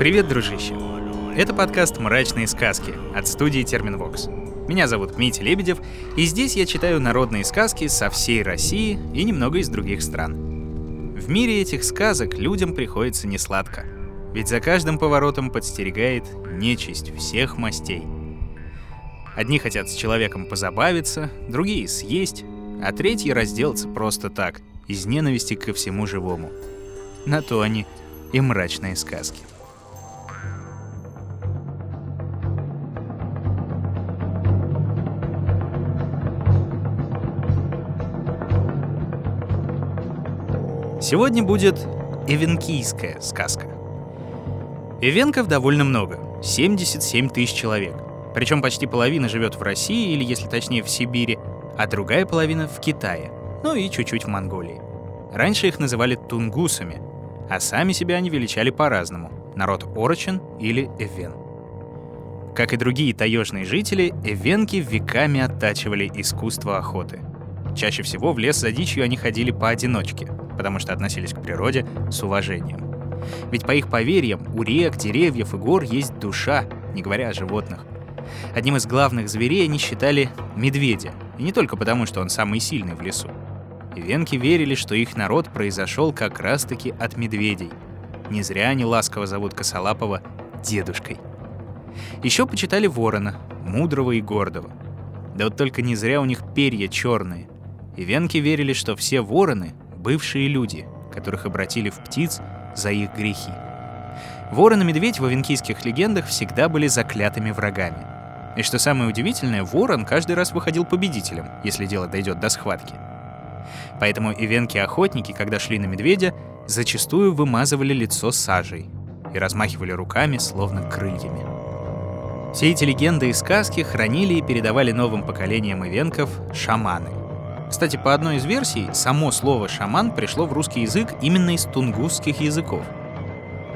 Привет, дружище! Это подкаст «Мрачные сказки» от студии Терминвокс. Меня зовут Митя Лебедев, и здесь я читаю народные сказки со всей России и немного из других стран. В мире этих сказок людям приходится несладко, ведь за каждым поворотом подстерегает нечисть всех мастей. Одни хотят с человеком позабавиться, другие — съесть, а третьи — разделаться просто так, из ненависти ко всему живому. На то они и мрачные сказки. Сегодня будет эвенкийская сказка. Эвенков довольно много — 77 тысяч человек. Причем почти половина живет в России, или, если точнее, в Сибири, а другая половина в Китае, ну и чуть-чуть в Монголии. Раньше их называли тунгусами, а сами себя они величали по-разному — народ Орочен или Эвен. Как и другие таежные жители, эвенки веками оттачивали искусство охоты. Чаще всего в лес за дичью они ходили поодиночке — потому что относились к природе с уважением. Ведь по их поверьям у рек, деревьев и гор есть душа, не говоря о животных. Одним из главных зверей они считали медведя, и не только потому, что он самый сильный в лесу. Венки верили, что их народ произошел как раз-таки от медведей. Не зря они ласково зовут Косолапова дедушкой. Еще почитали ворона, мудрого и гордого. Да вот только не зря у них перья черные. И венки верили, что все вороны бывшие люди, которых обратили в птиц за их грехи. Ворон и медведь в авенкийских легендах всегда были заклятыми врагами. И что самое удивительное, ворон каждый раз выходил победителем, если дело дойдет до схватки. Поэтому ивенки-охотники, когда шли на медведя, зачастую вымазывали лицо сажей и размахивали руками, словно крыльями. Все эти легенды и сказки хранили и передавали новым поколениям ивенков шаманы. Кстати, по одной из версий, само слово «шаман» пришло в русский язык именно из тунгусских языков.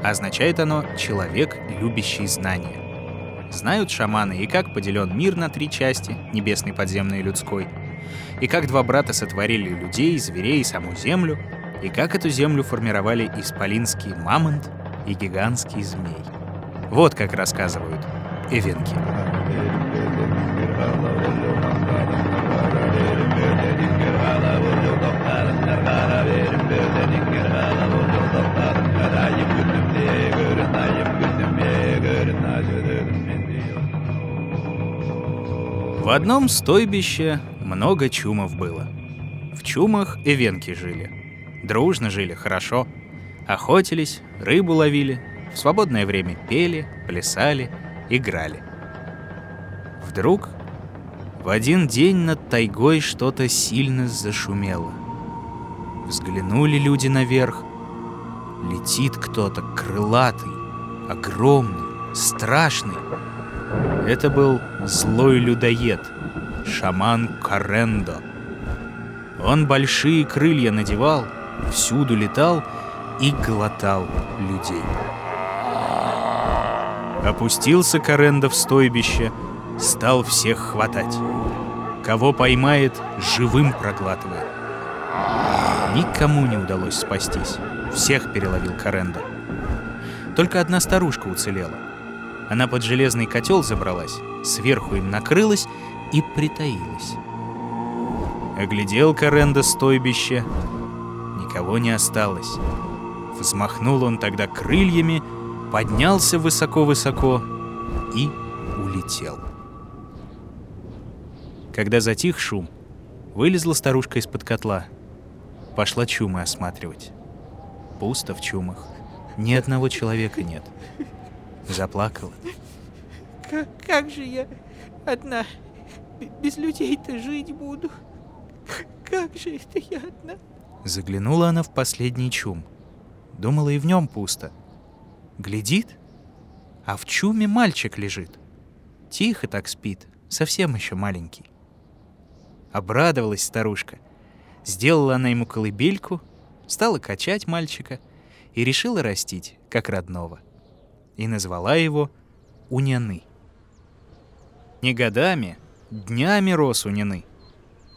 Означает оно «человек, любящий знания». Знают шаманы и как поделен мир на три части — небесный, подземный и людской, и как два брата сотворили людей, зверей и саму землю, и как эту землю формировали исполинский мамонт и гигантский змей. Вот как рассказывают эвенки. В одном стойбище много чумов было. В чумах эвенки жили. Дружно жили, хорошо. Охотились, рыбу ловили, в свободное время пели, плясали, играли. Вдруг в один день над тайгой что-то сильно зашумело. Взглянули люди наверх. Летит кто-то крылатый, огромный, страшный. Это был злой людоед, шаман Карендо. Он большие крылья надевал, всюду летал и глотал людей. Опустился Карендо в стойбище — стал всех хватать. Кого поймает, живым проглатывает. Никому не удалось спастись. Всех переловил Каренда. Только одна старушка уцелела. Она под железный котел забралась, сверху им накрылась и притаилась. Оглядел Каренда стойбище. Никого не осталось. Взмахнул он тогда крыльями, поднялся высоко-высоко и улетел. Когда затих шум, вылезла старушка из-под котла. Пошла чумы осматривать. Пусто в чумах. Ни одного человека нет. Заплакала. Как, как же я одна без людей-то жить буду? Как же это я одна? Заглянула она в последний чум. Думала, и в нем пусто. Глядит, а в чуме мальчик лежит. Тихо так спит, совсем еще маленький. Обрадовалась старушка. Сделала она ему колыбельку, стала качать мальчика и решила растить, как родного. И назвала его Уняны. Не годами, днями рос Уняны.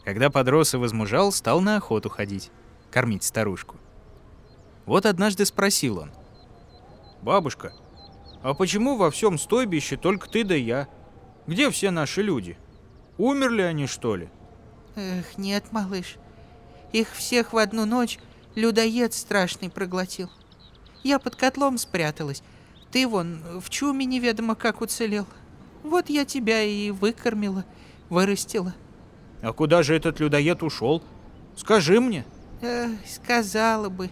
Когда подрос и возмужал, стал на охоту ходить, кормить старушку. Вот однажды спросил он. «Бабушка, А почему во всем стойбище только ты да я? Где все наши люди? Умерли они, что ли? Эх, нет, малыш. Их всех в одну ночь людоед страшный проглотил. Я под котлом спряталась. Ты вон в чуме неведомо как уцелел. Вот я тебя и выкормила, вырастила. А куда же этот людоед ушел? Скажи мне. Эх, сказала бы.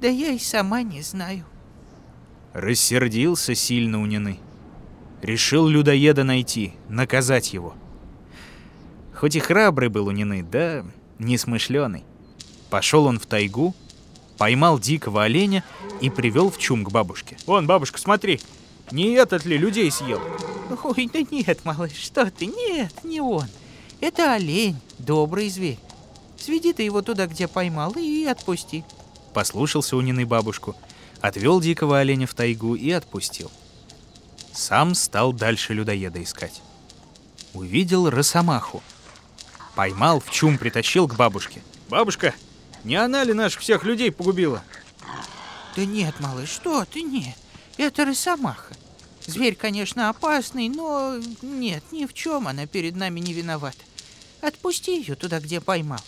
Да я и сама не знаю. Рассердился сильно Унины. Решил людоеда найти, наказать его. Хоть и храбрый был Унины, да несмышленый. Пошел он в тайгу, поймал дикого оленя и привел в чум к бабушке. Вон, бабушка, смотри, не этот ли людей съел? Ой, да нет, малыш, что ты, нет, не он. Это олень, добрый зверь. Сведи ты его туда, где поймал, и отпусти. Послушался Унины бабушку, отвел дикого оленя в тайгу и отпустил. Сам стал дальше людоеда искать. Увидел росомаху. Поймал, в чум притащил к бабушке. «Бабушка, не она ли наших всех людей погубила?» Да нет, малыш, что ты, нет. Это росомаха. Зверь, конечно, опасный, но нет, ни в чем она перед нами не виновата. Отпусти ее туда, где поймал.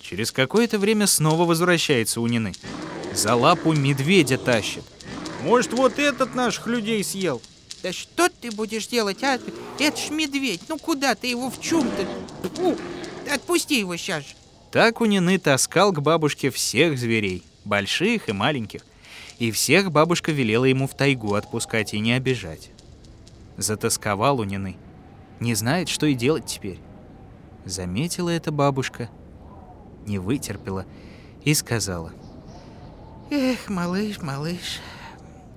Через какое-то время снова возвращается Унины. За лапу медведя тащит. Может, вот этот наших людей съел? Да что ты будешь делать, а? Это ж медведь, ну куда ты его в чум-то? Отпусти его сейчас же. Так Унины таскал к бабушке всех зверей, больших и маленьких. И всех бабушка велела ему в тайгу отпускать и не обижать. Затасковал Унины. Не знает, что и делать теперь. Заметила это бабушка, не вытерпела и сказала. Эх, малыш, малыш,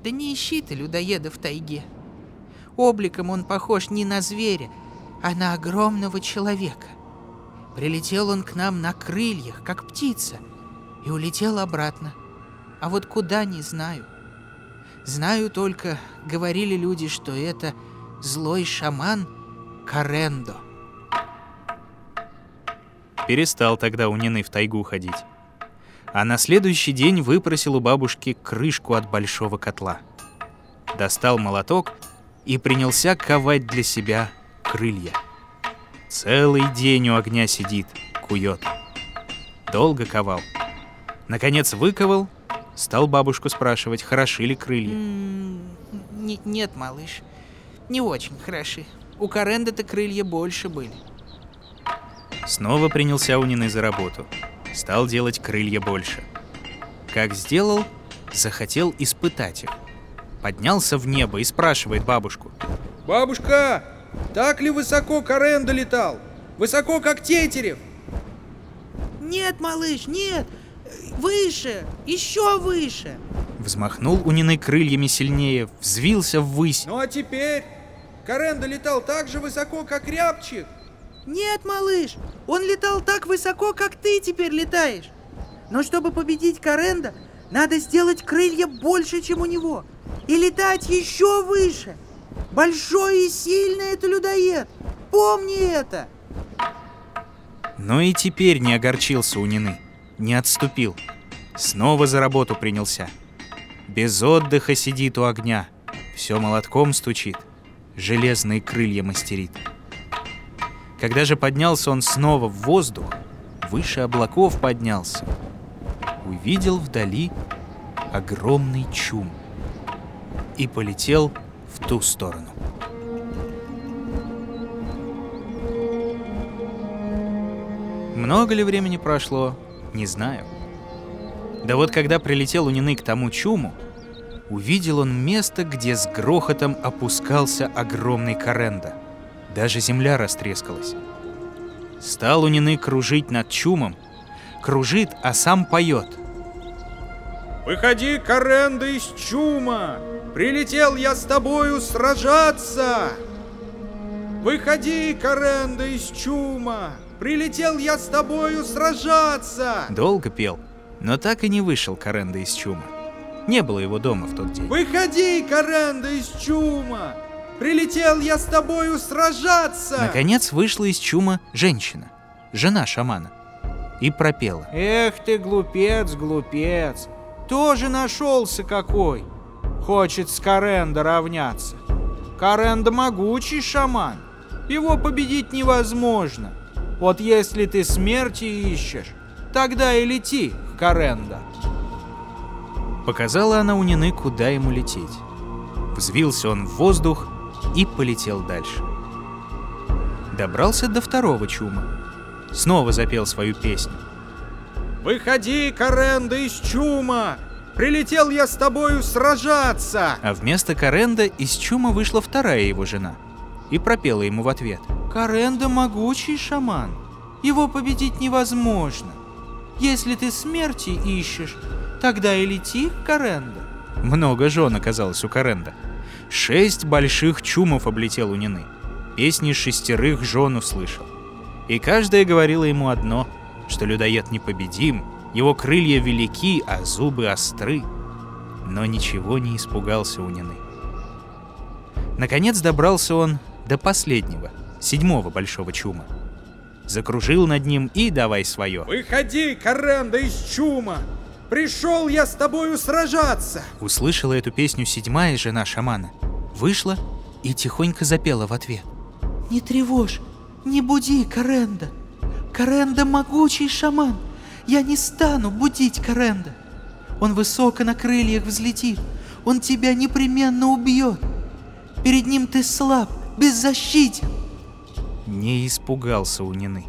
да не ищи ты людоеда в тайге. Обликом он похож не на зверя, а на огромного человека. Прилетел он к нам на крыльях, как птица, и улетел обратно. А вот куда, не знаю. Знаю только, говорили люди, что это злой шаман Карендо. Перестал тогда у Нины в тайгу ходить. А на следующий день выпросил у бабушки крышку от большого котла. Достал молоток и принялся ковать для себя крылья. Целый день у огня сидит, кует. Долго ковал. Наконец выковал, стал бабушку спрашивать, хороши ли крылья. Не- нет, малыш, не очень хороши. У Каренда-то крылья больше были. Снова принялся Унины за работу. Стал делать крылья больше. Как сделал, захотел испытать их. Поднялся в небо и спрашивает бабушку. Бабушка, так ли высоко Карен долетал? Высоко, как Тетерев? Нет, малыш, нет! Выше! Еще выше! Взмахнул Унины крыльями сильнее, взвился ввысь. Ну а теперь? Карен долетал так же высоко, как Рябчик. Нет, малыш! Он летал так высоко, как ты теперь летаешь. Но чтобы победить Каренда, надо сделать крылья больше, чем у него. И летать еще выше. Большой и сильный это людоед. Помни это. Но и теперь не огорчился Унины, не отступил. Снова за работу принялся. Без отдыха сидит у огня, все молотком стучит, железные крылья мастерит. Когда же поднялся он снова в воздух, выше облаков поднялся, увидел вдали огромный чум и полетел в ту сторону. Много ли времени прошло, не знаю. Да вот когда прилетел Унины к тому чуму, увидел он место, где с грохотом опускался огромный Каренда. Даже земля растрескалась. Стал Унины кружить над чумом, кружит, а сам поет. Выходи, Каренда, из чума! Прилетел я с тобою сражаться! Выходи, Каренда, из чума! Прилетел я с тобою сражаться! Долго пел, но так и не вышел Каренда из чума. Не было его дома в тот день. Выходи, Каренда, из чума! Прилетел я с тобою сражаться! Наконец вышла из чума женщина, жена шамана, и пропела. Эх ты, глупец, глупец. Тоже нашелся какой. Хочет с Каренда равняться. Каренда могучий шаман. Его победить невозможно. Вот если ты смерти ищешь, тогда и лети к Каренда. Показала она Унины, куда ему лететь. Взвился он в воздух и полетел дальше. Добрался до второго чума. Снова запел свою песню. «Выходи, Каренда, из чума! Прилетел я с тобою сражаться!» А вместо Каренда из чума вышла вторая его жена и пропела ему в ответ. Каренда могучий шаман. Его победить невозможно. Если ты смерти ищешь, тогда и лети к Каренда. Много жен оказалось у Каренда. Шесть больших чумов облетел у Нины. Песни шестерых жен услышал. И каждая говорила ему одно, что людоед непобедим, его крылья велики, а зубы остры. Но ничего не испугался у Нины. Наконец добрался он до последнего, седьмого большого чума. Закружил над ним и давай свое. «Выходи, Каренда, из чума! Пришел я с тобою сражаться!» Услышала эту песню седьмая жена шамана. Вышла и тихонько запела в ответ. Не тревожь, не буди Каренда. Каренда могучий шаман. Я не стану будить Каренда. Он высоко на крыльях взлетит. Он тебя непременно убьет. Перед ним ты слаб, беззащитен. Не испугался у Нины,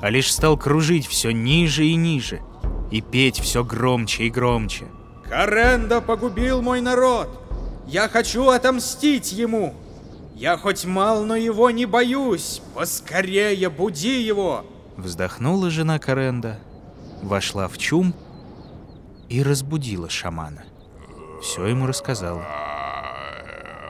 а лишь стал кружить все ниже и ниже и петь все громче и громче. Каренда погубил мой народ. Я хочу отомстить ему. Я хоть мал, но его не боюсь. Поскорее буди его. Вздохнула жена Каренда, вошла в чум и разбудила шамана. Все ему рассказала.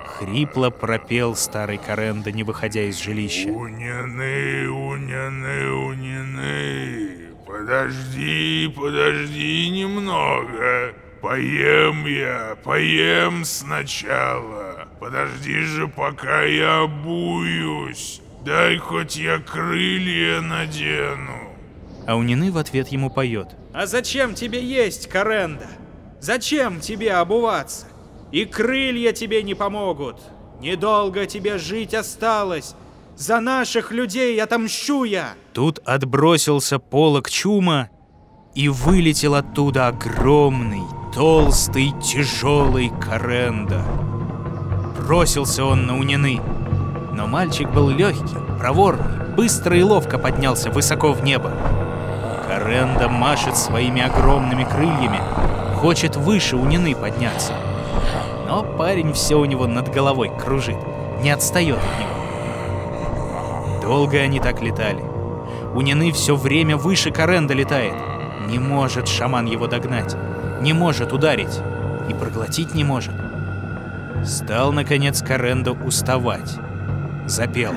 Хрипло пропел старый Каренда, не выходя из жилища. Унины, унины, унины. Подожди, подожди немного. Поем я, поем сначала. Подожди же, пока я обуюсь. Дай хоть я крылья надену. А Унины в ответ ему поет. А зачем тебе есть, Каренда? Зачем тебе обуваться? И крылья тебе не помогут. Недолго тебе жить осталось. За наших людей отомщу я. Тут отбросился полог чума и вылетел оттуда огромный, толстый, тяжелый Каренда. Бросился он на Унины, но мальчик был легкий, проворный, быстро и ловко поднялся высоко в небо. Каренда машет своими огромными крыльями, хочет выше Унины подняться. Но парень все у него над головой кружит, не отстает от него. Долго они так летали. Унины все время выше Каренда летает. Не может шаман его догнать, не может ударить и проглотить не может. Стал, наконец, Каренда уставать. Запел.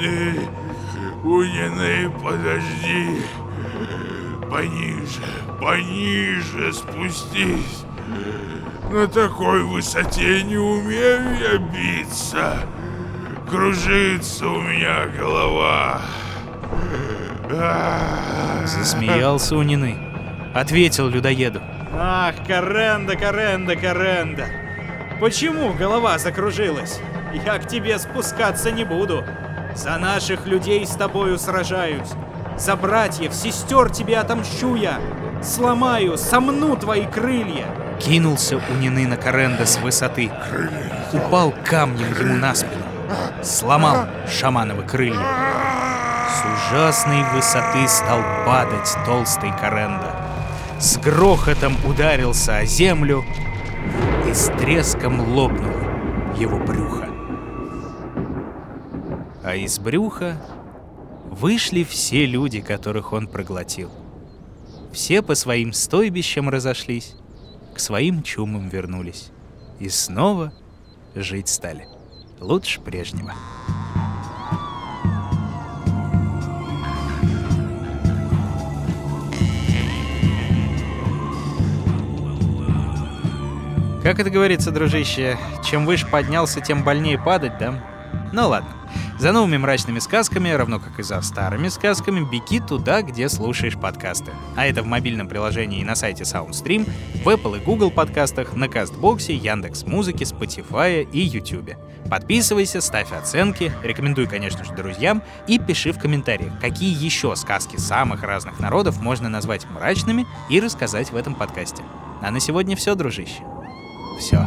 Унины, унины, подожди. Пониже, пониже спустись. На такой высоте не умею я биться. Кружится у меня голова. Засмеялся Унины. Ответил людоеду. Ах, Каренда, Каренда, Каренда. Почему голова закружилась? Я к тебе спускаться не буду. За наших людей с тобою сражаюсь. За братьев, сестер тебе отомщу я. Сломаю, сомну твои крылья. Кинулся Унины на Каренда с высоты. Упал камнем ему на спину. Сломал шамановы крылья. С ужасной высоты стал падать толстый Каренда. С грохотом ударился о землю и с треском лопнул его брюхо. А из брюха вышли все люди, которых он проглотил. Все по своим стойбищам разошлись, к своим чумам вернулись. И снова жить стали. Лучше прежнего. Как это говорится, дружище, чем выше поднялся, тем больнее падать, да? Ну ладно. За новыми мрачными сказками, равно как и за старыми сказками, беги туда, где слушаешь подкасты. А это в мобильном приложении и на сайте SoundStream, в Apple и Google подкастах, на Кастбоксе, Яндекс Музыке, Spotify и YouTube. Подписывайся, ставь оценки, рекомендуй, конечно же, друзьям и пиши в комментариях, какие еще сказки самых разных народов можно назвать мрачными и рассказать в этом подкасте. А на сегодня все, дружище. Все.